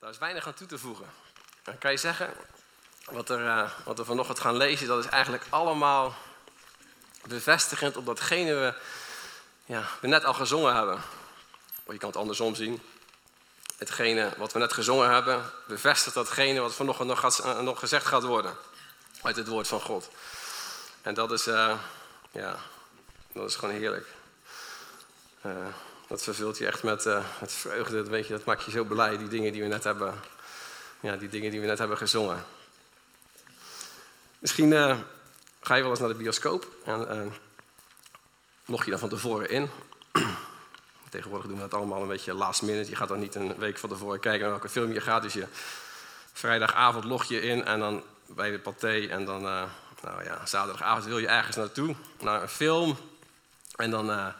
Daar is weinig aan toe te voegen. Dan kan je zeggen, wat, er, uh, wat we vanochtend gaan lezen, dat is eigenlijk allemaal bevestigend op datgene we, ja, we net al gezongen hebben. Of je kan het andersom zien. Hetgene wat we net gezongen hebben, bevestigt datgene wat vanochtend nog, gaat, uh, nog gezegd gaat worden. Uit het woord van God. En dat is, uh, ja, dat is gewoon heerlijk. Dat vervult je echt met, uh, vreugde. Dat, weet je, dat maakt je zo blij, die dingen die we net hebben, ja, die dingen die we net hebben gezongen. Misschien uh, ga je wel eens naar de bioscoop en uh, log je dan van tevoren in. Tegenwoordig doen we dat allemaal een beetje last minute. Je gaat dan niet een week van tevoren kijken naar welke film je gaat. Dus je vrijdagavond log je in en dan bij de paté. En dan, nou ja, zaterdagavond wil je ergens naartoe, naar een film. En dan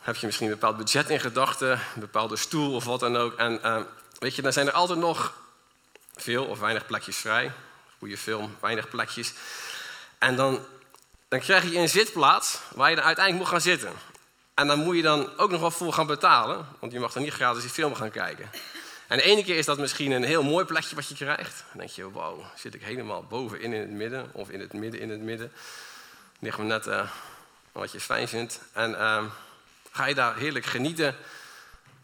heb je misschien een bepaald budget in gedachten, een bepaalde stoel of wat dan ook. En uh, weet je, dan zijn er altijd nog veel of weinig plekjes vrij. Goede film, weinig plekjes. En dan, dan krijg je een zitplaats waar je dan uiteindelijk moet gaan zitten. En dan moet je dan ook nog wel voor gaan betalen, want je mag dan niet gratis die film gaan kijken. En de ene keer is dat misschien een heel mooi plekje wat je krijgt. Dan denk je, wow, zit ik helemaal bovenin in het midden of in het midden in het midden. Ligt me net uh, wat je fijn vindt. En... Uh, ga je daar heerlijk genieten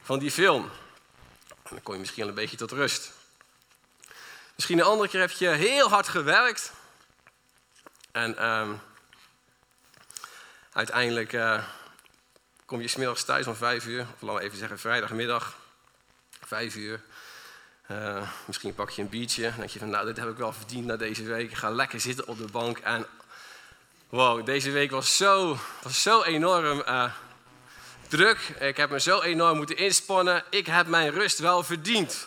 van die film. En dan kom je misschien al een beetje tot rust. Misschien een andere keer heb je heel hard gewerkt. En um, uiteindelijk uh, kom je smiddags thuis om vijf uur. Of laten we even zeggen vrijdagmiddag. Vijf uur. Uh, misschien pak je een biertje. En denk je van nou dit heb ik wel verdiend na deze week. Ik ga lekker zitten op de bank. En wow, deze week was zo, was zo enorm uh, druk. Ik heb me zo enorm moeten inspannen. Ik heb mijn rust wel verdiend.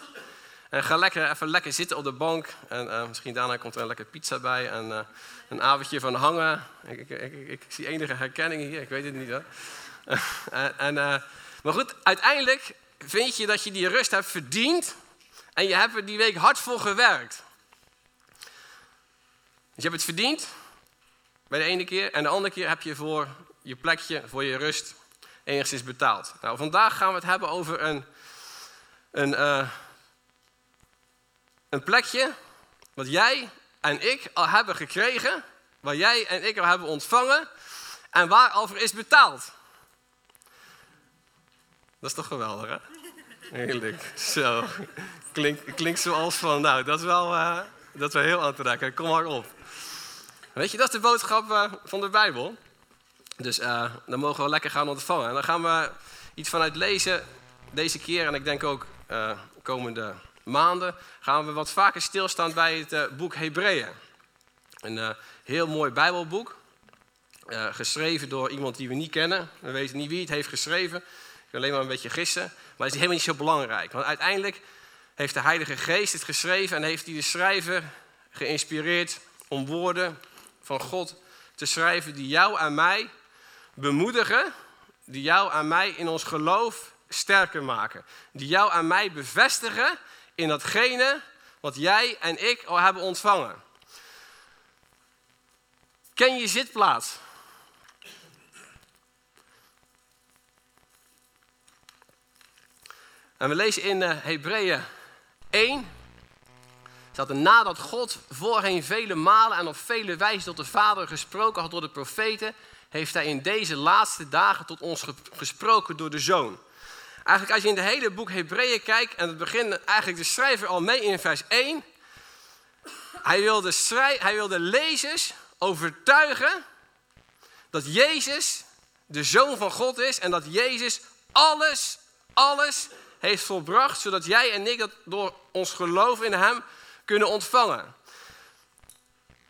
En ga lekker, even lekker zitten op de bank. En uh, misschien daarna komt er een lekker pizza bij. En uh, een avondje van hangen. Ik, ik, ik, zie enige herkenning hier. Ik weet het niet hoor. en, uh, maar goed, uiteindelijk vind je dat je die rust hebt verdiend. En je hebt er die week hard voor gewerkt. Dus je hebt het verdiend. Bij de ene keer. En de andere keer heb je voor je plekje, voor je rust enigszins betaald. Nou, vandaag gaan we het hebben over een, een, uh, een plekje wat jij en ik al hebben gekregen, waar jij en ik al hebben ontvangen en waar al voor is betaald. Dat is toch geweldig, hè? Heerlijk. Zo. Klinkt klink zoals van, nou, dat is wel, uh, dat is wel heel aantrekkelijk. Kom maar op. Weet je, dat is de boodschap uh, van de Bijbel. Dus uh, dan mogen we lekker gaan ontvangen. En dan gaan we iets vanuit lezen deze keer. En ik denk ook uh, komende maanden gaan we wat vaker stilstaan bij het uh, boek Hebreeën. Een heel mooi Bijbelboek. geschreven door iemand die we niet kennen. We weten niet wie het heeft geschreven. Ik kan alleen maar een beetje gissen. Maar het is helemaal niet zo belangrijk. Want uiteindelijk heeft de Heilige Geest het geschreven. En heeft hij de schrijver geïnspireerd om woorden van God te schrijven die jou en mij bemoedigen, die jou en mij in ons geloof sterker maken. Die jou en mij bevestigen in datgene wat jij en ik al hebben ontvangen. Ken je zitplaats? En we lezen in uh, Hebreeën 1. Dat nadat God voorheen vele malen en op vele wijzen tot de Vader gesproken had door de profeten, heeft hij in deze laatste dagen tot ons gesproken door de Zoon. Eigenlijk als je in het hele boek Hebreeën kijkt, en het begint eigenlijk de schrijver al mee in vers 1. Hij wil de, hij wil de lezers overtuigen dat Jezus de Zoon van God is en dat Jezus alles, alles heeft volbracht, zodat jij en ik dat door ons geloof in Hem kunnen ontvangen.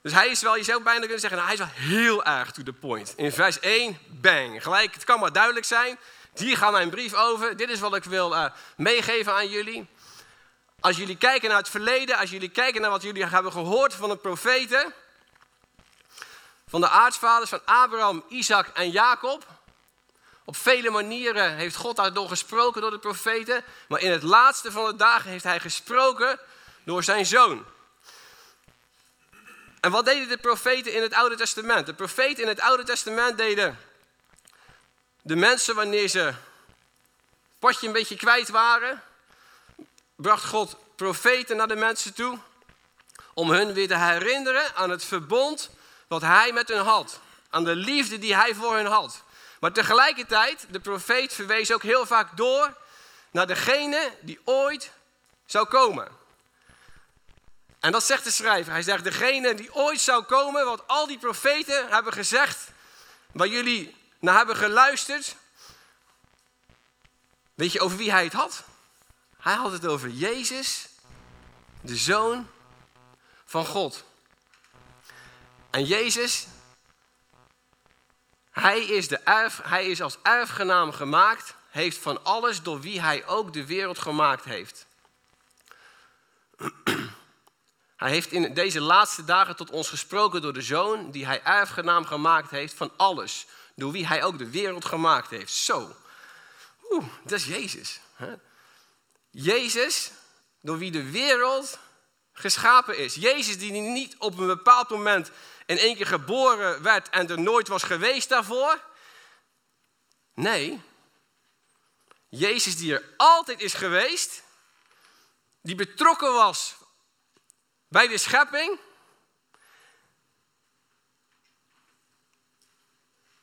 Dus hij is wel, je bijna kunnen zeggen, nou, hij is wel heel erg to the point. In vers 1, bang, gelijk, het kan maar duidelijk zijn. Hier gaat mijn brief over, dit is wat ik wil uh, meegeven aan jullie. Als jullie kijken naar het verleden, als jullie kijken naar wat jullie hebben gehoord van de profeten, van de aartsvaders van Abraham, Isaac en Jacob. Op vele manieren heeft God daardoor gesproken door de profeten, maar in het laatste van de dagen heeft hij gesproken door zijn zoon. En wat deden de profeten in het Oude Testament? De profeten in het Oude Testament deden de mensen wanneer ze potje een beetje kwijt waren, bracht God profeten naar de mensen toe om hun weer te herinneren aan het verbond wat hij met hen had. Aan de liefde die hij voor hen had. Maar tegelijkertijd, de profeet verwees ook heel vaak door naar degene die ooit zou komen. En dat zegt de schrijver. Hij zegt, degene die ooit zou komen, wat al die profeten hebben gezegd, waar jullie naar hebben geluisterd. Weet je over wie hij het had? Hij had het over Jezus, de Zoon van God. En Jezus, hij is, de hij is als erfgenaam gemaakt, heeft van alles door wie hij ook de wereld gemaakt heeft. Hij heeft in deze laatste dagen tot ons gesproken door de Zoon, die hij erfgenaam gemaakt heeft van alles, door wie hij ook de wereld gemaakt heeft. Zo, oeh, dat is Jezus. Hè? Jezus, door wie de wereld geschapen is. Jezus die niet op een bepaald moment in één keer geboren werd en er nooit was geweest daarvoor. Nee, Jezus die er altijd is geweest, die betrokken was bij de schepping,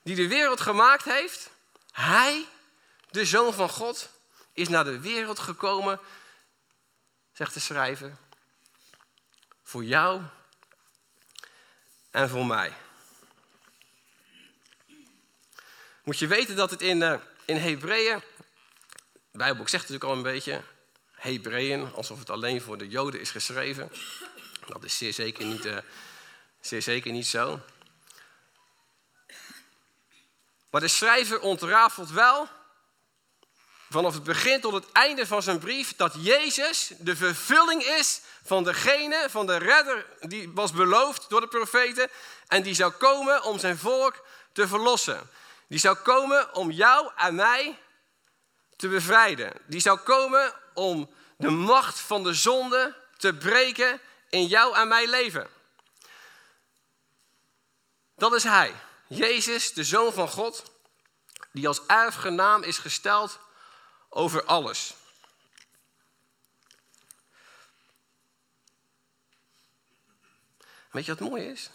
die de wereld gemaakt heeft. Hij, de Zoon van God, is naar de wereld gekomen, zegt de schrijver, voor jou en voor mij. Moet je weten dat het in, uh, in Hebreeën, de Bijbelboek zegt natuurlijk al een beetje, Hebreeën, alsof het alleen voor de Joden is geschreven. Dat is zeer zeker niet, uh, zeer zeker niet zo. Maar de schrijver ontrafelt wel vanaf het begin tot het einde van zijn brief dat Jezus de vervulling is van degene, van de redder die was beloofd door de profeten en die zou komen om zijn volk te verlossen. Die zou komen om jou en mij te bevrijden. Die zou komen om de macht van de zonde te breken in jou en mijn leven. Dat is Hij, Jezus, de Zoon van God, die als erfgenaam is gesteld over alles. Weet je wat mooi is?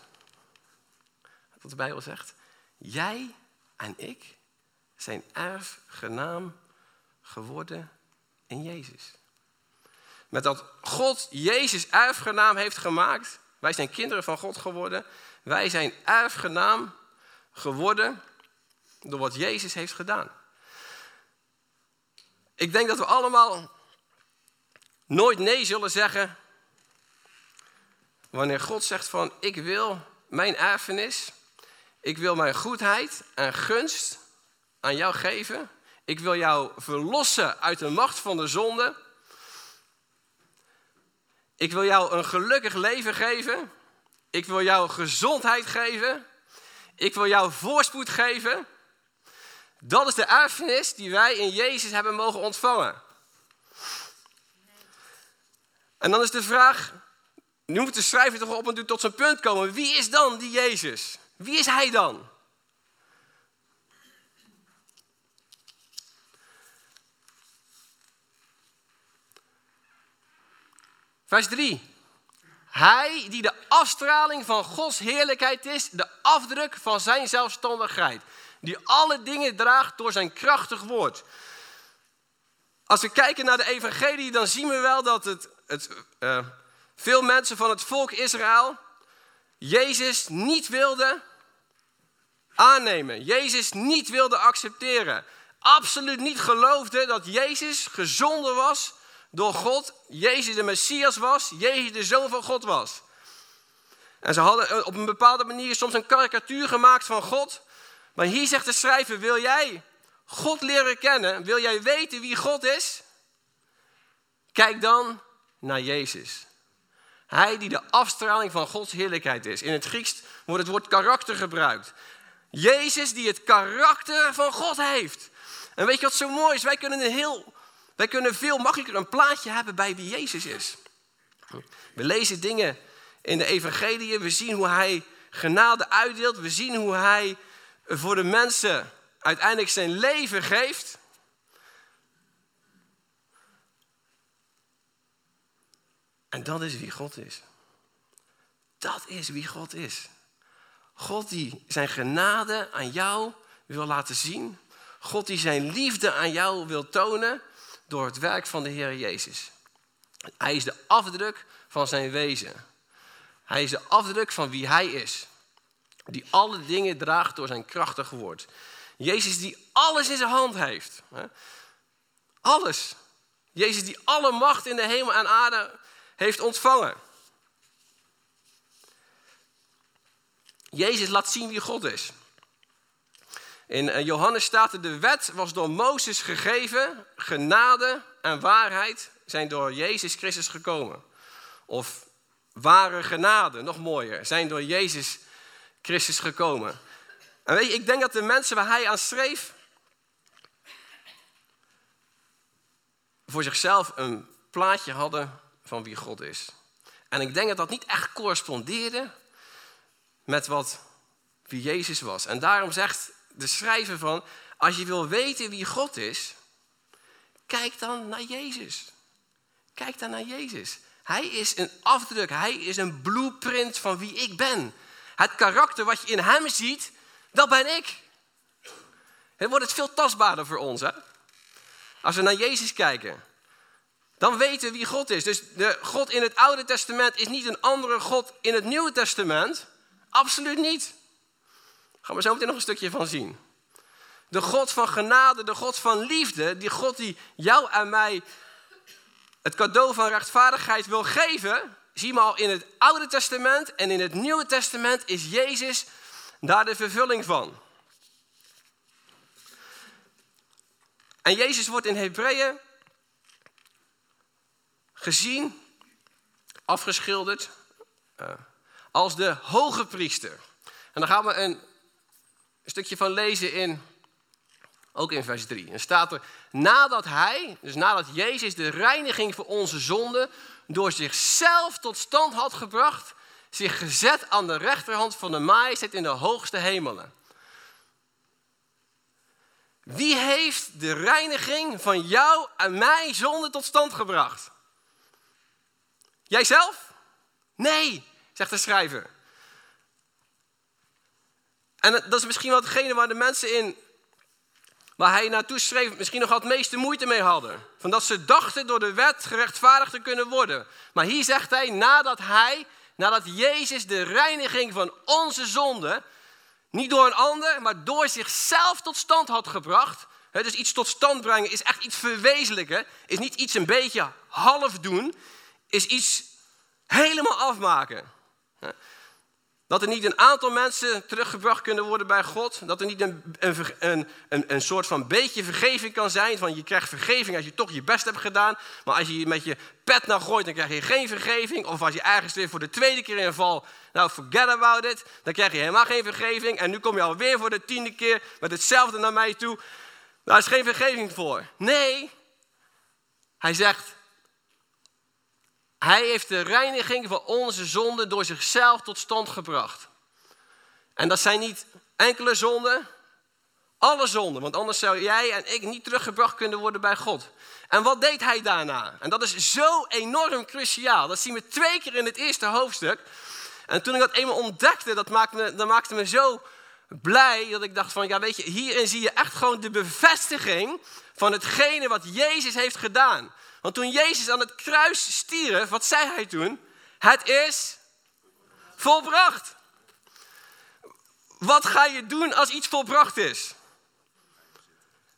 Wat de Bijbel zegt. Jij en ik zijn erfgenaam geworden in Jezus. Met dat God Jezus erfgenaam heeft gemaakt. Wij zijn kinderen van God geworden. Wij zijn erfgenaam geworden door wat Jezus heeft gedaan. Ik denk dat we allemaal nooit nee zullen zeggen wanneer God zegt van ik wil mijn erfenis, ik wil mijn goedheid en gunst aan jou geven. Ik wil jou verlossen uit de macht van de zonde. Ik wil jou een gelukkig leven geven. Ik wil jou gezondheid geven. Ik wil jou voorspoed geven. Dat is de erfenis die wij in Jezus hebben mogen ontvangen. En dan is de vraag, nu moet de schrijver toch op en toe tot zijn punt komen. Wie is dan die Jezus? Wie is hij dan? Vers 3. Hij die de afstraling van Gods heerlijkheid is, de afdruk van zijn zelfstandigheid die alle dingen draagt door zijn krachtig woord. Als we kijken naar de evangelie, dan zien we wel dat het, het uh, veel mensen van het volk Israël Jezus niet wilden aannemen. Jezus niet wilden accepteren. Absoluut niet geloofden dat Jezus gezonden was door God. Jezus de Messias was. Jezus de Zoon van God was. En ze hadden op een bepaalde manier soms een karikatuur gemaakt van God. Maar hier zegt de schrijver, wil jij God leren kennen? Wil jij weten wie God is? Kijk dan naar Jezus. Hij die de afstraling van Gods heerlijkheid is. In het Grieks wordt het woord karakter gebruikt. Jezus die het karakter van God heeft. En weet je wat zo mooi is? Wij kunnen, een heel, wij kunnen veel makkelijker een plaatje hebben bij wie Jezus is. We lezen dingen in de evangelie. We zien hoe hij genade uitdeelt. We zien hoe hij voor de mensen uiteindelijk zijn leven geeft. En dat is wie God is. Dat is wie God is. God die zijn genade aan jou wil laten zien. God die zijn liefde aan jou wil tonen door het werk van de Heer Jezus. Hij is de afdruk van zijn wezen. Hij is de afdruk van wie hij is. Die alle dingen draagt door zijn krachtig woord. Jezus die alles in zijn hand heeft. Alles. Jezus die alle macht in de hemel en aarde heeft ontvangen. Jezus laat zien wie God is. In eh, Johannes staat er, de wet was door Mozes gegeven, genade en waarheid zijn door Jezus Christus gekomen. Of ware genade, nog mooier, zijn door Jezus Christus gekomen. En weet je, ik denk dat de mensen waar hij aan schreef, voor zichzelf een plaatje hadden van wie God is. En ik denk dat dat niet echt correspondeerde met wat, wie Jezus was. En daarom zegt de schrijver van, als je wil weten wie God is, kijk dan naar Jezus. Kijk dan naar Jezus. Hij is een afdruk, hij is een blueprint van wie ik ben. Het karakter wat je in hem ziet, dat ben ik. Het wordt het veel tastbaarder voor ons. Hè? Als we naar Jezus kijken, dan weten we wie God is. Dus de God in het Oude Testament is niet een andere God in het Nieuwe Testament. Absoluut niet. Gaan we zo meteen nog een stukje van zien. De God van genade, de God van liefde, die God die jou en mij het cadeau van rechtvaardigheid wil geven, zie we al in het Oude Testament en in het Nieuwe Testament is Jezus daar de vervulling van. En Jezus wordt in Hebreeën gezien, afgeschilderd, uh, als de hoge priester. En daar gaan we een, stukje van lezen in, ook in vers 3. En staat er, nadat hij, dus nadat Jezus de reiniging voor onze zonde door zichzelf tot stand had gebracht, zich gezet aan de rechterhand van de majesteit in de hoogste hemelen. Wie heeft de reiniging van jou en mij zonde tot stand gebracht? Jijzelf? Nee, zegt de schrijver. En dat is misschien wel hetgene waar de mensen in, waar hij naartoe schreef, misschien nog wat meeste moeite mee hadden. Van dat ze dachten door de wet gerechtvaardigd te kunnen worden. Maar hier zegt hij, nadat hij, nadat Jezus de reiniging van onze zonde, niet door een ander, maar door zichzelf tot stand had gebracht. dus iets tot stand brengen is echt iets verwezenlijken, is niet iets een beetje half doen, is iets helemaal afmaken. Dat er niet een aantal mensen teruggebracht kunnen worden bij God. Dat er niet een, een, een, een soort van beetje vergeving kan zijn. Van je krijgt vergeving als je toch je best hebt gedaan. Maar als je met je pet naar gooit, dan krijg je geen vergeving. Of als je ergens weer voor de tweede keer in val, nou forget about it. Dan krijg je helemaal geen vergeving. En nu kom je alweer voor de tiende keer met hetzelfde naar mij toe. Daar is geen vergeving voor. Nee, hij zegt, hij heeft de reiniging van onze zonden door zichzelf tot stand gebracht. En dat zijn niet enkele zonden, alle zonden. Want anders zou jij en ik niet teruggebracht kunnen worden bij God. En wat deed hij daarna? En dat is zo enorm cruciaal. Dat zien we twee keer in het eerste hoofdstuk. En toen ik dat eenmaal ontdekte, dat maakte me, dat maakte me zo blij dat ik dacht van, ja weet je, hierin zie je echt gewoon de bevestiging van hetgene wat Jezus heeft gedaan. Want toen Jezus aan het kruis stierf, wat zei hij toen? Het is volbracht. Wat ga je doen als iets volbracht is?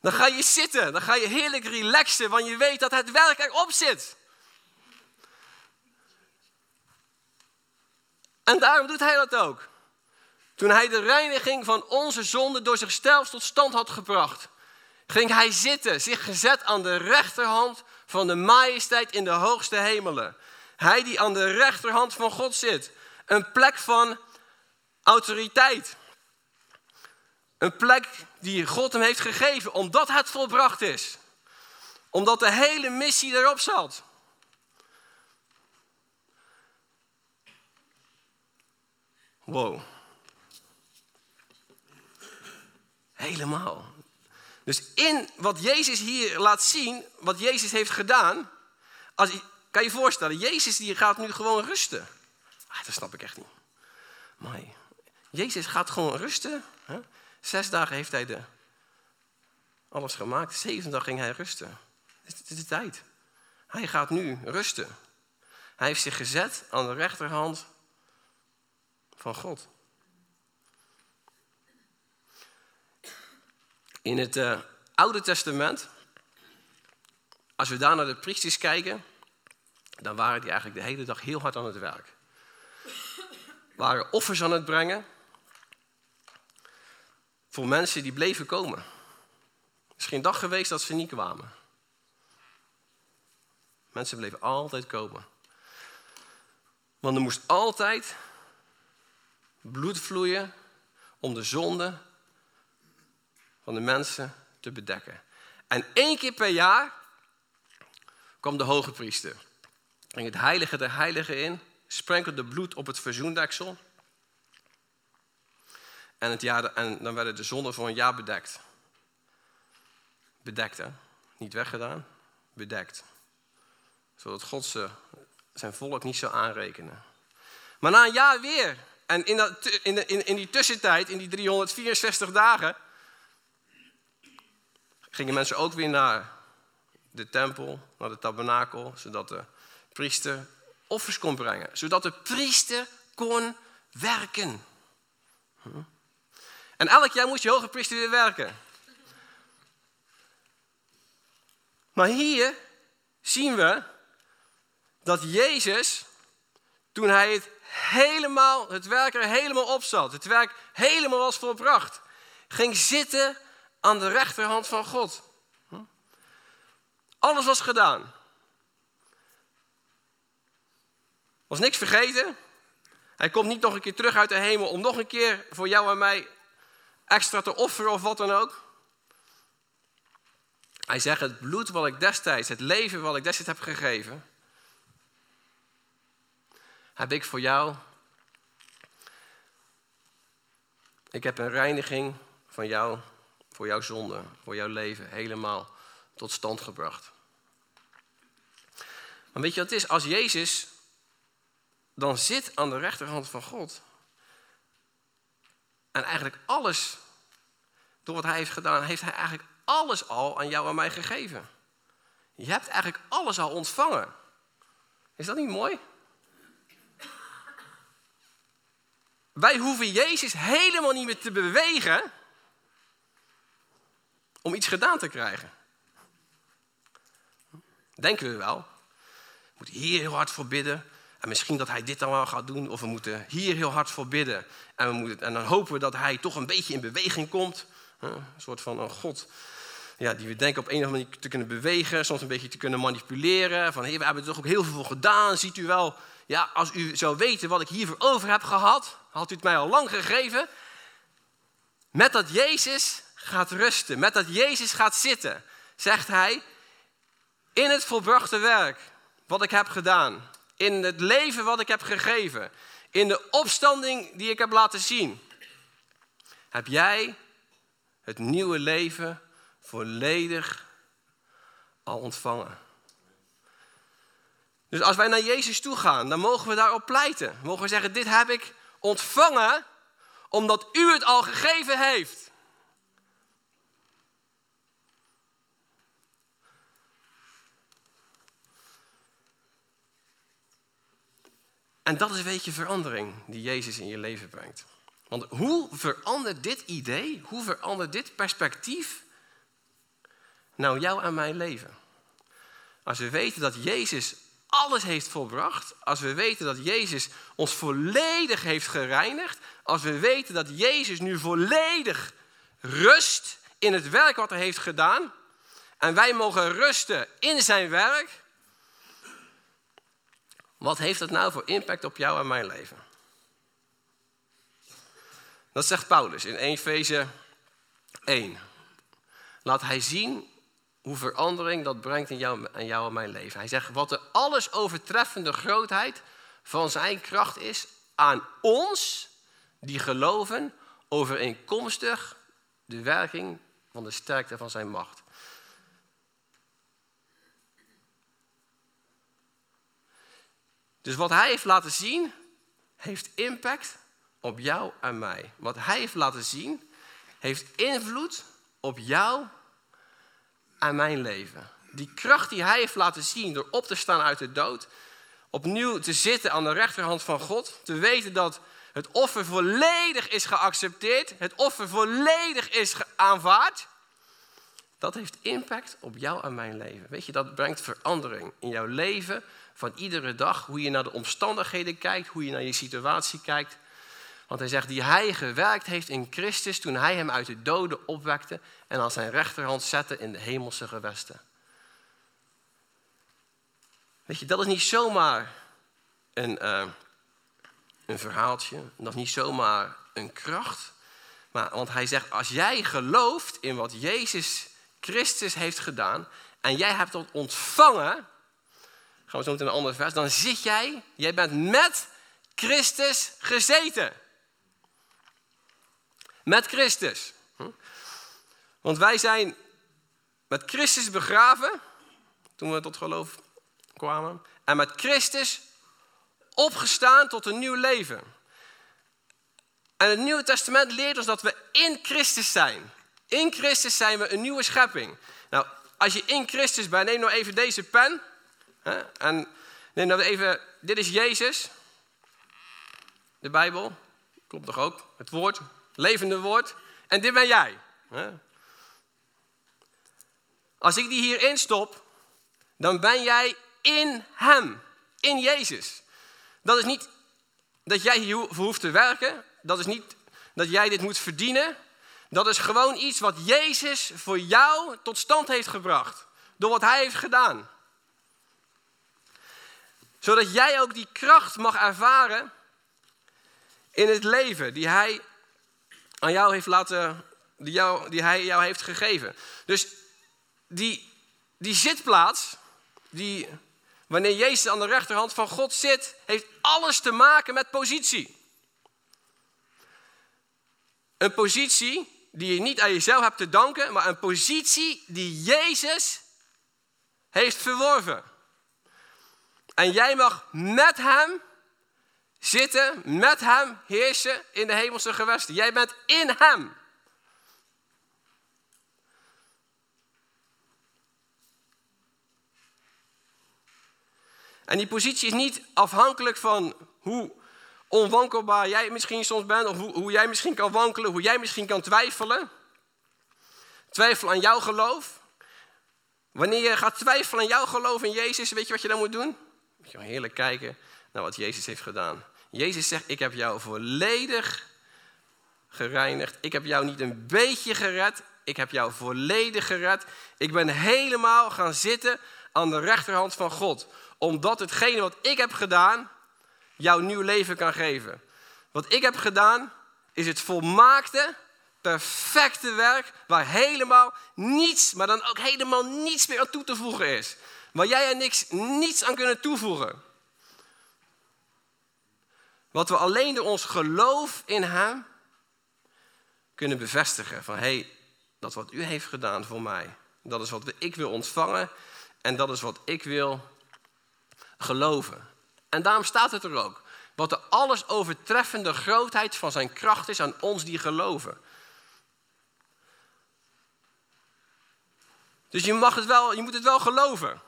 Dan ga je zitten, dan ga je heerlijk relaxen, want je weet dat het werk erop zit. En daarom doet hij dat ook. Toen hij de reiniging van onze zonde door zichzelf tot stand had gebracht, ging hij zitten, zich gezet aan de rechterhand van de majesteit in de hoogste hemelen. Hij die aan de rechterhand van God zit. Een plek van autoriteit. Een plek die God hem heeft gegeven omdat het volbracht is. Omdat de hele missie erop zat. Wow. Helemaal. Dus in wat Jezus hier laat zien, wat Jezus heeft gedaan, als, Kan je je voorstellen, Jezus die gaat nu gewoon rusten. Ah, dat snap ik echt niet. Maar Jezus gaat gewoon rusten. Hè? Zes dagen heeft hij de, alles gemaakt. Zeven dag ging hij rusten. Het is de tijd. Hij gaat nu rusten. Hij heeft zich gezet aan de rechterhand van God. In het uh, Oude Testament, als we daar naar de priesters kijken, dan waren die eigenlijk de hele dag heel hard aan het werk. Waren offers aan het brengen voor mensen die bleven komen. Er is geen dag geweest dat ze niet kwamen. Mensen bleven altijd komen. Want er moest altijd bloed vloeien om de zonde van de mensen te bedekken. En één keer per jaar kwam de hoge priester. Ging het heilige der heiligen in, sprenkelde bloed op het verzoendeksel. En, het jaar, en dan werden de zonden voor een jaar bedekt. Bedekt, hè? Niet weggedaan, bedekt. Zodat God ze, zijn volk niet zou aanrekenen. Maar na een jaar weer. En in, in, in, in die tussentijd, in die 364 dagen, gingen mensen ook weer naar de tempel, naar de tabernakel, zodat de priester offers kon brengen. Zodat de priester kon werken. Hm? En elk jaar moest je hoge priester weer werken. Maar hier zien we dat Jezus, toen hij het helemaal, het werk er helemaal op zat, het werk helemaal was volbracht, ging zitten aan de rechterhand van God. Hm? Alles was gedaan. Was niks vergeten. Hij komt niet nog een keer terug uit de hemel om nog een keer voor jou en mij extra te offeren of wat dan ook. Hij zegt, het bloed wat ik destijds, het leven wat ik destijds heb gegeven, heb ik voor jou. Ik heb een reiniging van jou, voor jouw zonde, voor jouw leven, helemaal tot stand gebracht. Maar weet je wat het is? Als Jezus dan zit aan de rechterhand van God en eigenlijk alles, door wat hij heeft gedaan, heeft hij eigenlijk alles al aan jou en mij gegeven. Je hebt eigenlijk alles al ontvangen. Is dat niet mooi? Wij hoeven Jezus helemaal niet meer te bewegen om iets gedaan te krijgen. Denken we wel. We moeten hier heel hard voor bidden. En misschien dat hij dit dan wel gaat doen. Of we moeten hier heel hard voor bidden. En, we moeten, en dan hopen we dat hij toch een beetje in beweging komt. Een soort van een God ja, die we denken op een of andere manier te kunnen bewegen. Soms een beetje te kunnen manipuleren. Van hey, we hebben toch ook heel veel gedaan. Ziet u wel, ja, als u zou weten wat ik hiervoor over heb gehad. Had u het mij al lang gegeven. Met dat Jezus gaat rusten. Met dat Jezus gaat zitten. Zegt hij. In het volbrachte werk wat ik heb gedaan in het leven wat ik heb gegeven, in de opstanding die ik heb laten zien, heb jij het nieuwe leven volledig al ontvangen. Dus als wij naar Jezus toe gaan, dan mogen we daarop pleiten. Mogen we zeggen, dit heb ik ontvangen omdat u het al gegeven heeft. En dat is een beetje verandering die Jezus in je leven brengt. Want hoe verandert dit idee, hoe verandert dit perspectief nou jou en mijn leven? Als we weten dat Jezus alles heeft volbracht, als we weten dat Jezus ons volledig heeft gereinigd, als we weten dat Jezus nu volledig rust in het werk wat hij heeft gedaan, en wij mogen rusten in zijn werk, wat heeft dat nou voor impact op jou en mijn leven? Dat zegt Paulus in 1 Feze 1. Laat hij zien hoe verandering dat brengt in jou, in jou en mijn leven. Hij zegt, wat de alles overtreffende grootheid van zijn kracht is aan ons die geloven overeenkomstig de werking van de sterkte van zijn macht. Dus wat hij heeft laten zien, heeft impact op jou en mij. Wat hij heeft laten zien, heeft invloed op jou en mijn leven. Die kracht die hij heeft laten zien door op te staan uit de dood, opnieuw te zitten aan de rechterhand van God, te weten dat het offer volledig is geaccepteerd, het offer volledig is aanvaard, dat heeft impact op jou en mijn leven. Weet je, dat brengt verandering in jouw leven van iedere dag, hoe je naar de omstandigheden kijkt, hoe je naar je situatie kijkt. Want hij zegt, die hij gewerkt heeft in Christus toen hij hem uit de doden opwekte en aan zijn rechterhand zette in de hemelse gewesten. Weet je, dat is niet zomaar een, uh, een verhaaltje, dat is niet zomaar een kracht. Maar, want hij zegt, als jij gelooft in wat Jezus Christus heeft gedaan en jij hebt dat ontvangen, gaan we zo meteen een ander vers, dan zit jij, jij bent met Christus gezeten. Met Christus. Hm? Want wij zijn met Christus begraven, toen we tot geloof kwamen, en met Christus opgestaan tot een nieuw leven. En het Nieuwe Testament leert ons dat we in Christus zijn. In Christus zijn we een nieuwe schepping. Nou, als je in Christus bent, neem nou even deze pen. En neem nou even, dit is Jezus. De Bijbel. Klopt toch ook? Het woord, levende woord. En dit ben jij. Als ik die hierin stop, dan ben jij in Hem. In Jezus. Dat is niet dat jij hier hoeft te werken. Dat is niet dat jij dit moet verdienen. Dat is gewoon iets wat Jezus voor jou tot stand heeft gebracht. Door wat Hij heeft gedaan. Zodat jij ook die kracht mag ervaren in het leven die Hij aan jou heeft laten, die, jou, die Hij jou heeft gegeven. Dus die, die zitplaats, die, wanneer Jezus aan de rechterhand van God zit, heeft alles te maken met positie. Een positie die je niet aan jezelf hebt te danken, maar een positie die Jezus heeft verworven. En jij mag met Hem zitten, met Hem heersen in de hemelse gewesten. Jij bent in Hem. En die positie is niet afhankelijk van hoe onwankelbaar jij misschien soms bent, of hoe, hoe jij misschien kan wankelen, hoe jij misschien kan twijfelen. Twijfel aan jouw geloof. Wanneer je gaat twijfelen aan jouw geloof in Jezus, weet je wat je dan moet doen? Moet je heerlijk kijken naar wat Jezus heeft gedaan. Jezus zegt, ik heb jou volledig gereinigd. Ik heb jou niet een beetje gered, ik heb jou volledig gered. Ik ben helemaal gaan zitten aan de rechterhand van God. Omdat hetgene wat ik heb gedaan, jouw nieuw leven kan geven. Wat ik heb gedaan is het volmaakte, perfecte werk waar helemaal niets, maar dan ook helemaal niets meer aan toe te voegen is. Waar jij en niks niets aan kunnen toevoegen. Wat we alleen door ons geloof in Hem kunnen bevestigen. Van hé, hey, dat wat u heeft gedaan voor mij, dat is wat ik wil ontvangen en dat is wat ik wil geloven. En daarom staat het er ook. Wat de alles overtreffende grootheid van zijn kracht is aan ons die geloven. Dus je, mag het wel, je moet het wel geloven.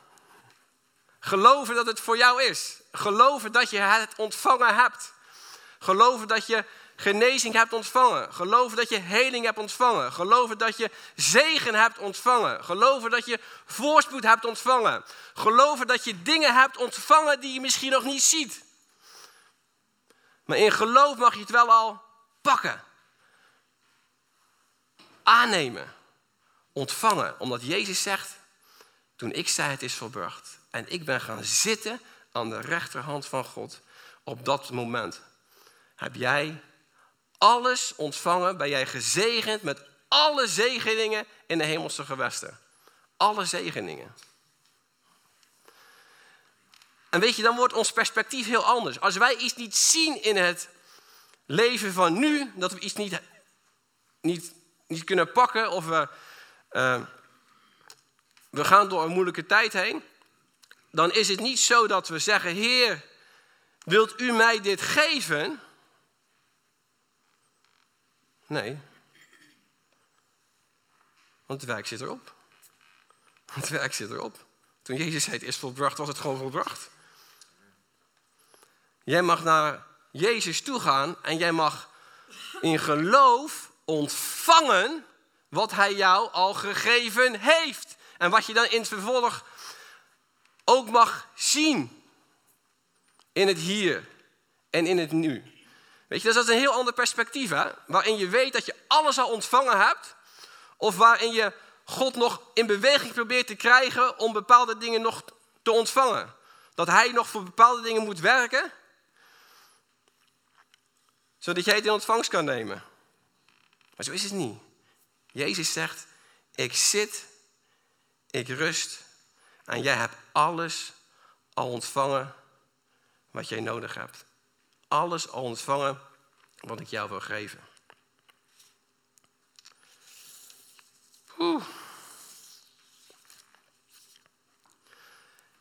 Geloven dat het voor jou is. Geloven dat je het ontvangen hebt. Geloven dat je genezing hebt ontvangen. Geloven dat je heling hebt ontvangen. Geloven dat je zegen hebt ontvangen. Geloven dat je voorspoed hebt ontvangen. Geloven dat je dingen hebt ontvangen die je misschien nog niet ziet. Maar in geloof mag je het wel al pakken. Aannemen. Ontvangen. Omdat Jezus zegt, toen ik zei het is volbracht. En ik ben gaan zitten aan de rechterhand van God. Op dat moment heb jij alles ontvangen, ben jij gezegend met alle zegeningen in de hemelse gewesten. Alle zegeningen. En weet je, dan wordt ons perspectief heel anders. Als wij iets niet zien in het leven van nu, dat we iets niet, niet, niet kunnen pakken of we, uh, we gaan door een moeilijke tijd heen, dan is het niet zo dat we zeggen, Heer, Wilt u mij dit geven? Nee. Want het werk zit erop. Het werk zit erop. Toen Jezus zei het is volbracht, was het gewoon volbracht. Jij mag naar Jezus toe gaan en jij mag in geloof ontvangen wat hij jou al gegeven heeft. En wat je dan in het vervolg ook mag zien in het hier en in het nu. Weet je, dat is een heel ander perspectief, hè? waarin je weet dat je alles al ontvangen hebt, of waarin je God nog in beweging probeert te krijgen om bepaalde dingen nog te ontvangen. Dat Hij nog voor bepaalde dingen moet werken, zodat jij het in ontvangst kan nemen. Maar zo is het niet. Jezus zegt, ik zit, ik rust en jij hebt alles al ontvangen wat jij nodig hebt. Alles al ontvangen wat ik jou wil geven.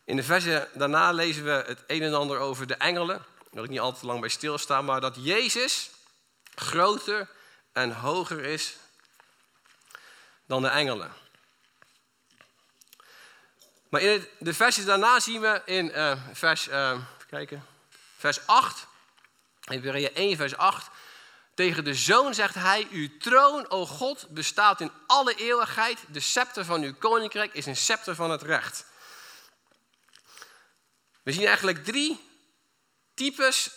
In de versen daarna lezen we het een en ander over de engelen. Wil ik niet al te lang bij stilstaan, maar dat Jezus groter en hoger is dan de engelen. Maar in de versen daarna zien we in uh, vers, uh, kijken, vers 8, Hebreeën 1 vers 8, tegen de zoon zegt hij, uw troon, o God, bestaat in alle eeuwigheid. De scepter van uw koninkrijk is een scepter van het recht. We zien eigenlijk drie types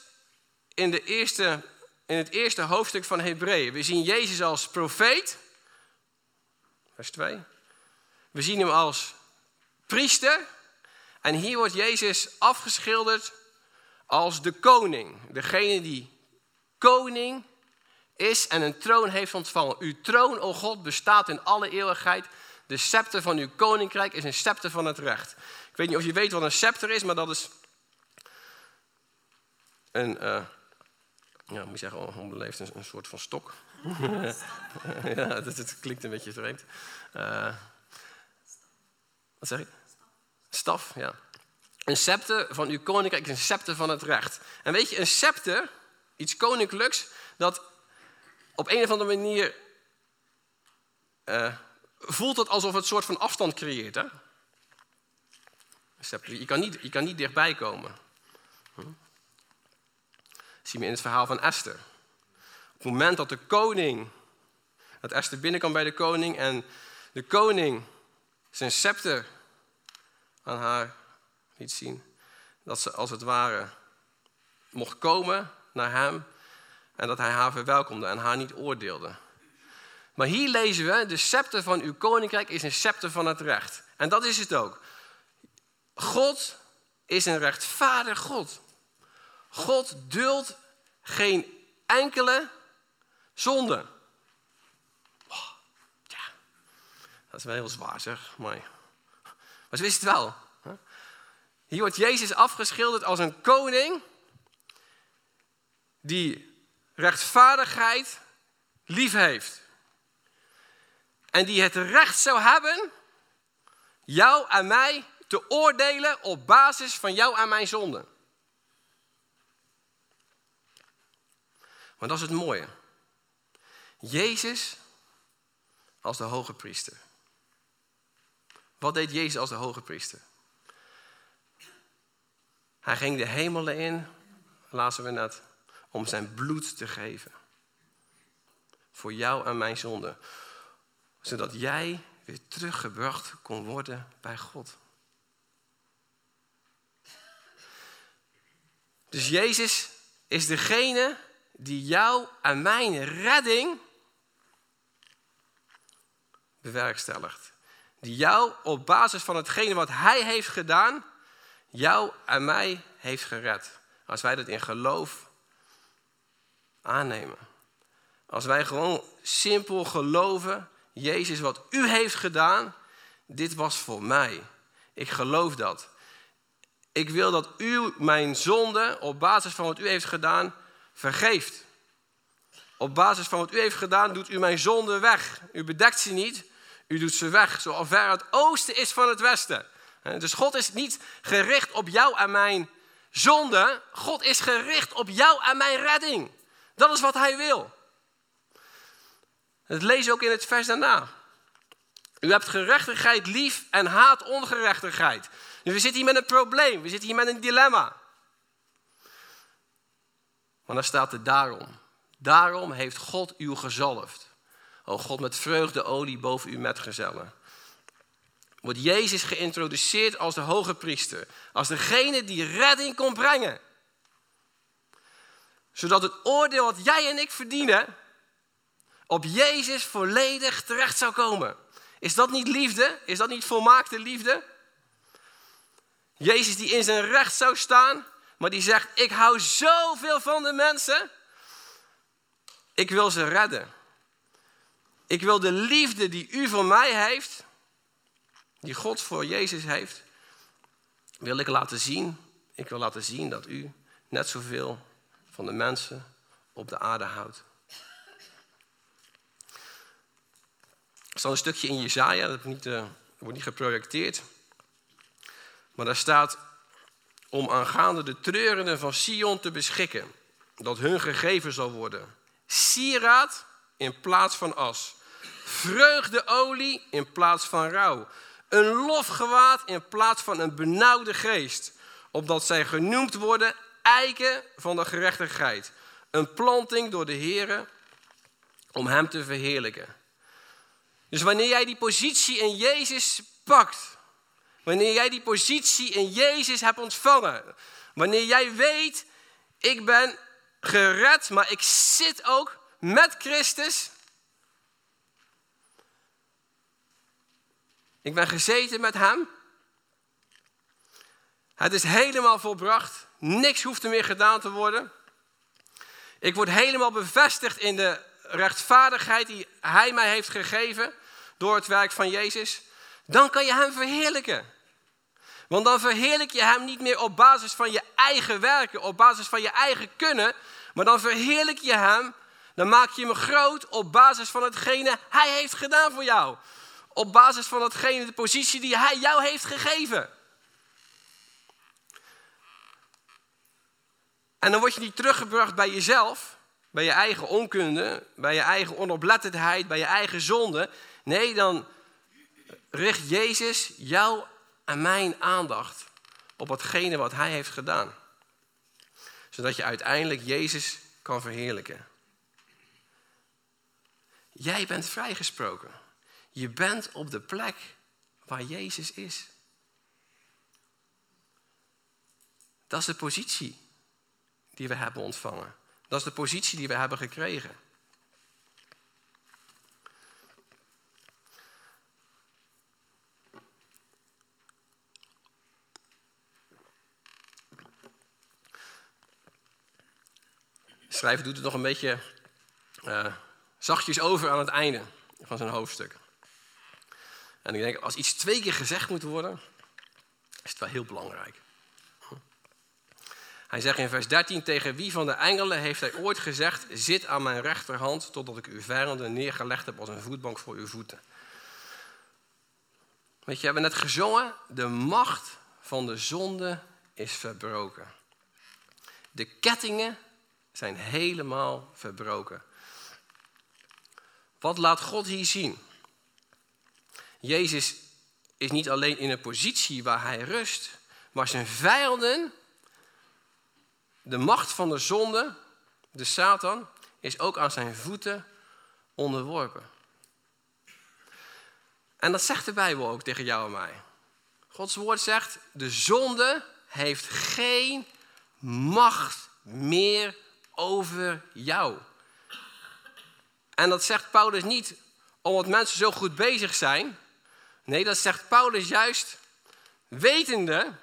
in, de eerste, in het eerste hoofdstuk van Hebreeën. We zien Jezus als profeet, vers 2. We zien hem als priester. En hier wordt Jezus afgeschilderd als de koning. Degene die koning is en een troon heeft ontvangen. Uw troon, o God, bestaat in alle eeuwigheid. De scepter van uw koninkrijk is een scepter van het recht. Ik weet niet of je weet wat een scepter is, maar dat is een, uh, ja, moet zeggen, onbeleefd, een, een soort van stok. ja, dat, het klinkt een beetje vreemd. Uh, wat zeg ik? Staf, ja. Een scepter van uw koninkrijk is een scepter van het recht. En weet je, een scepter, iets koninklijks, dat op een of andere manier uh, voelt het alsof het een soort van afstand creëert. Hè? Je kan niet, je kan niet dichtbij komen. Hm? Dat zien we in het verhaal van Esther. Op het moment dat de koning, dat Esther binnenkwam bij de koning en de koning zijn scepter aan haar liet zien, dat ze als het ware mocht komen naar hem en dat hij haar verwelkomde en haar niet oordeelde. Maar hier lezen we, de scepter van uw koninkrijk is een scepter van het recht. En dat is het ook. God is een rechtvaardig God. God duldt geen enkele zonde. Oh, ja, dat is wel heel zwaar zeg, maar, maar ze wist het wel. Hier wordt Jezus afgeschilderd als een koning die rechtvaardigheid lief heeft. En die het recht zou hebben jou en mij te oordelen op basis van jou en mijn zonde. Maar dat is het mooie. Jezus als de hoge priester. Wat deed Jezus als de hoge priester? Hij ging de hemelen in, lazen we net, om zijn bloed te geven. Voor jou en mijn zonde. Zodat jij weer teruggebracht kon worden bij God. Dus Jezus is degene die jou en mijn redding bewerkstelligt. Jou op basis van hetgene wat Hij heeft gedaan, jou en mij heeft gered. Als wij dat in geloof aannemen. Als wij gewoon simpel geloven, Jezus, wat u heeft gedaan, dit was voor mij. Ik geloof dat. Ik wil dat u mijn zonde op basis van wat u heeft gedaan vergeeft. Op basis van wat u heeft gedaan doet u mijn zonde weg. U bedekt ze niet, u doet ze weg, zoals ver het oosten is van het westen. Dus God is niet gericht op jou en mijn zonde. God is gericht op jou en mijn redding. Dat is wat hij wil. Dat lees je ook in het vers daarna. U hebt gerechtigheid lief en haat ongerechtigheid. Dus we zitten hier met een probleem. We zitten hier met een dilemma. Maar dan staat er daarom. Daarom heeft God u gezalfd. O God, met vreugdeolie boven uw metgezellen. Wordt Jezus geïntroduceerd als de hoge priester. Als degene die redding kon brengen. Zodat het oordeel wat jij en ik verdienen. op Jezus volledig terecht zou komen. Is dat niet liefde? Is dat niet volmaakte liefde? Jezus die in zijn recht zou staan, maar die zegt: Ik hou zoveel van de mensen. Ik wil ze redden. Ik wil de liefde die u voor mij heeft, die God voor Jezus heeft, wil ik laten zien. Ik wil laten zien dat u net zoveel van de mensen op de aarde houdt. Er staat een stukje in Jezaja, dat niet, uh, wordt niet geprojecteerd. Maar daar staat om aangaande de treurenden van Sion te beschikken, dat hun gegeven zal worden. Sieraad in plaats van as. Vreugdeolie in plaats van rouw. Een lofgewaad in plaats van een benauwde geest. Opdat zij genoemd worden eiken van de gerechtigheid. Een planting door de Heer om hem te verheerlijken. Dus wanneer jij die positie in Jezus pakt, wanneer jij die positie in Jezus hebt ontvangen, wanneer jij weet, ik ben gered, maar ik zit ook met Christus. Ik ben gezeten met Hem. Het is helemaal volbracht. Niks hoeft er meer gedaan te worden. Ik word helemaal bevestigd in de rechtvaardigheid die Hij mij heeft gegeven door het werk van Jezus, dan kan je Hem verheerlijken. Want dan verheerlijk je Hem niet meer op basis van je eigen werken, op basis van je eigen kunnen, maar dan verheerlijk je Hem, dan maak je Hem groot op basis van hetgene Hij heeft gedaan voor jou. Op basis van hetgene, de positie die Hij jou heeft gegeven. En dan word je niet teruggebracht bij jezelf, bij je eigen onkunde, bij je eigen onoplettendheid, bij je eigen zonde. Nee, dan richt Jezus jou en mijn aandacht op hetgene wat Hij heeft gedaan. Zodat je uiteindelijk Jezus kan verheerlijken. Jij bent vrijgesproken. Je bent op de plek waar Jezus is. Dat is de positie die we hebben ontvangen. Dat is de positie die we hebben gekregen. schrijver doet het nog een beetje uh, zachtjes over aan het einde van zijn hoofdstuk. En ik denk, als iets twee keer gezegd moet worden, is het wel heel belangrijk. Hij zegt in vers 13, tegen wie van de engelen heeft hij ooit gezegd, zit aan mijn rechterhand totdat ik uw vijanden neergelegd heb als een voetbank voor uw voeten. Weet je, we hebben net gezongen, de macht van de zonde is verbroken. De kettingen zijn helemaal verbroken. Wat laat God hier zien? Jezus is niet alleen in een positie waar hij rust, maar zijn vijanden, de macht van de zonde, de Satan, is ook aan zijn voeten onderworpen. En dat zegt de Bijbel ook tegen jou en mij. Gods woord zegt, de zonde heeft geen macht meer over jou. En dat zegt Paulus niet omdat mensen zo goed bezig zijn. Nee, dat zegt Paulus juist wetende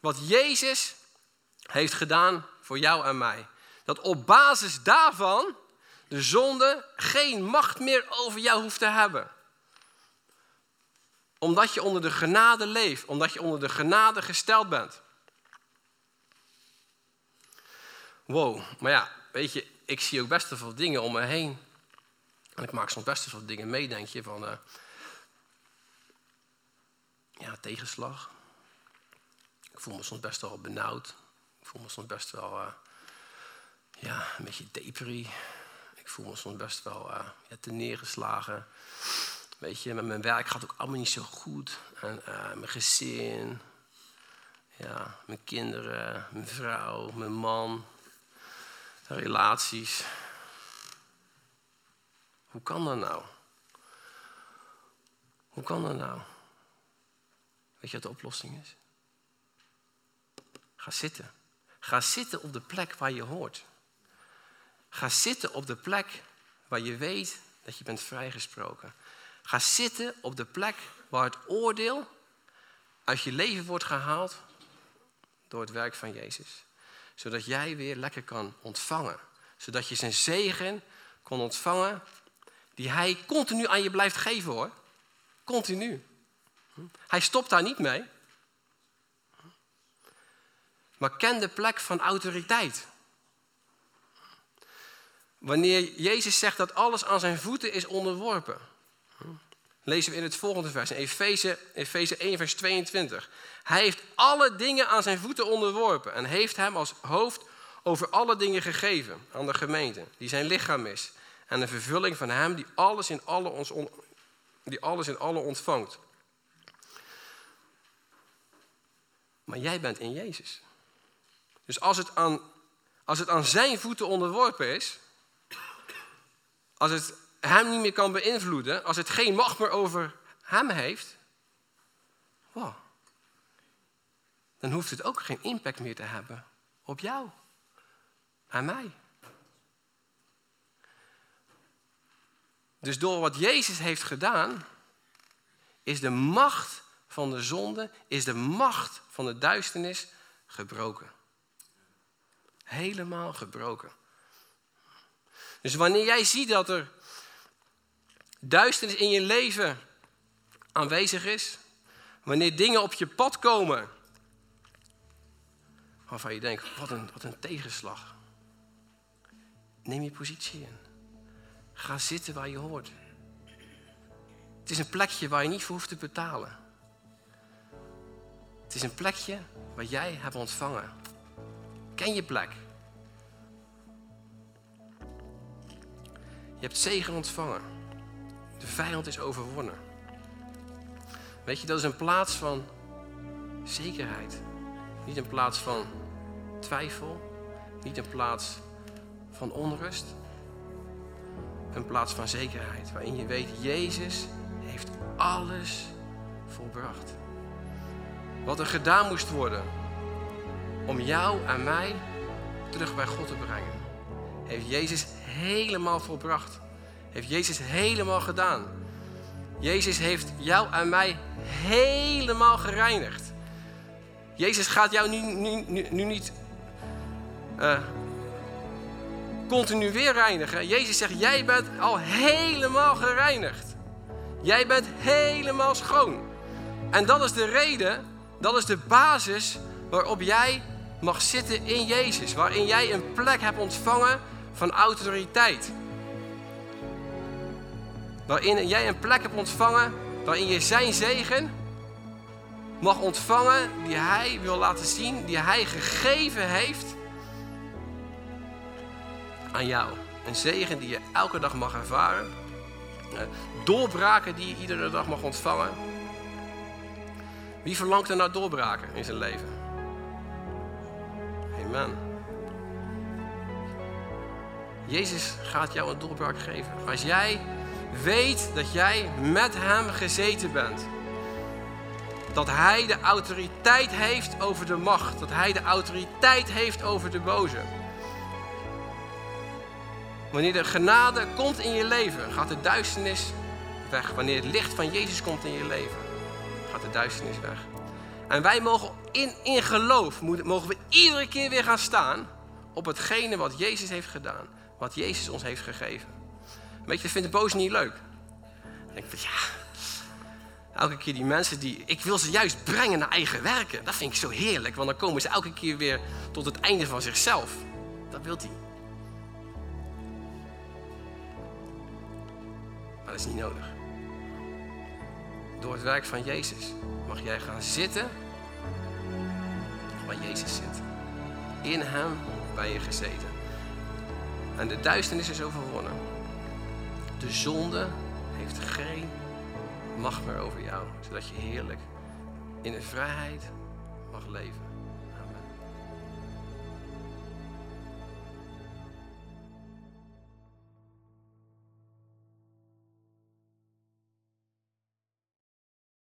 wat Jezus heeft gedaan voor jou en mij. Dat op basis daarvan de zonde geen macht meer over jou hoeft te hebben. Omdat je onder de genade leeft, omdat je onder de genade gesteld bent. wow, maar ja, weet je, ik zie ook best wel veel dingen om me heen. En ik maak soms best wel dingen mee, denk je, van... Uh, ja, tegenslag. Ik voel me soms best wel benauwd. Ik voel me soms best wel, uh, ja, een beetje depri. Ik voel me soms best wel uh, ja, te neergeslagen. Weet je, met mijn werk gaat ook allemaal niet zo goed. En mijn gezin, ja, mijn kinderen, mijn vrouw, mijn man, relaties. Hoe kan dat nou? Hoe kan dat nou? Weet je wat de oplossing is? Ga zitten. Ga zitten op de plek waar je hoort. Ga zitten op de plek waar je weet dat je bent vrijgesproken. Ga zitten op de plek waar het oordeel uit je leven wordt gehaald door het werk van Jezus. Zodat jij weer lekker kan ontvangen. Zodat je zijn zegen kon ontvangen die hij continu aan je blijft geven hoor. Continu. Hij stopt daar niet mee. Maar ken de plek van autoriteit. Wanneer Jezus zegt dat alles aan zijn voeten is onderworpen. Lezen we in het volgende vers, in Efeze, Efeze 1, vers 22. Hij heeft alle dingen aan zijn voeten onderworpen en heeft hem als hoofd over alle dingen gegeven aan de gemeente, die zijn lichaam is. En de vervulling van hem die alles in alle, ons die alles in alle ontvangt. Maar jij bent in Jezus. Dus als het aan, als het aan zijn voeten onderworpen is, als het hem niet meer kan beïnvloeden, als het geen macht meer over hem heeft, dan hoeft het ook geen impact meer te hebben op jou en mij. Dus door wat Jezus heeft gedaan, is de macht van de zonde, is de macht van de duisternis gebroken. Helemaal gebroken. Dus wanneer jij ziet dat er duisternis in je leven aanwezig is, wanneer dingen op je pad komen waarvan je denkt, wat een, wat een tegenslag. Neem je positie in. Ga zitten waar je hoort. Het is een plekje waar je niet voor hoeft te betalen. Het is een plekje wat jij hebt ontvangen. Ken je plek. Je hebt zegen ontvangen. De vijand is overwonnen. Weet je, dat is een plaats van zekerheid. Niet een plaats van twijfel. Niet een plaats van onrust. Een plaats van zekerheid. Waarin je weet, Jezus heeft alles volbracht. Wat er gedaan moest worden om jou en mij terug bij God te brengen. Heeft Jezus helemaal volbracht. Heeft Jezus helemaal gedaan. Jezus heeft jou en mij helemaal gereinigd. Jezus gaat jou nu, nu, nu, nu niet uh, continu weer reinigen. Jezus zegt, jij bent al helemaal gereinigd. Jij bent helemaal schoon. En dat is de reden, dat is de basis waarop jij mag zitten in Jezus. Waarin jij een plek hebt ontvangen van autoriteit. Waarin jij een plek hebt ontvangen waarin je zijn zegen mag ontvangen die hij wil laten zien, die hij gegeven heeft aan jou. Een zegen die je elke dag mag ervaren. Doorbraken die je iedere dag mag ontvangen. Wie verlangt er naar doorbraken in zijn leven? Amen. Jezus gaat jou een doorbraak geven. Als jij weet dat jij met Hem gezeten bent. Dat Hij de autoriteit heeft over de macht. Dat Hij de autoriteit heeft over de boze. Wanneer de genade komt in je leven, gaat de duisternis weg. Wanneer het licht van Jezus komt in je leven, gaat de duisternis weg. En wij mogen in, in geloof, mogen we iedere keer weer gaan staan op hetgene wat Jezus heeft gedaan. Wat Jezus ons heeft gegeven. Weet je, dat vindt de boos niet leuk. Dan denk ik, ja, elke keer die mensen die, ik wil ze juist brengen naar eigen werken. Dat vind ik zo heerlijk, want dan komen ze elke keer weer tot het einde van zichzelf. Dat wil hij. Dat is niet nodig. Door het werk van Jezus mag jij gaan zitten waar Jezus zit. In hem ben je gezeten. En de duisternis is overwonnen. De zonde heeft geen macht meer over jou, zodat je heerlijk in de vrijheid mag leven.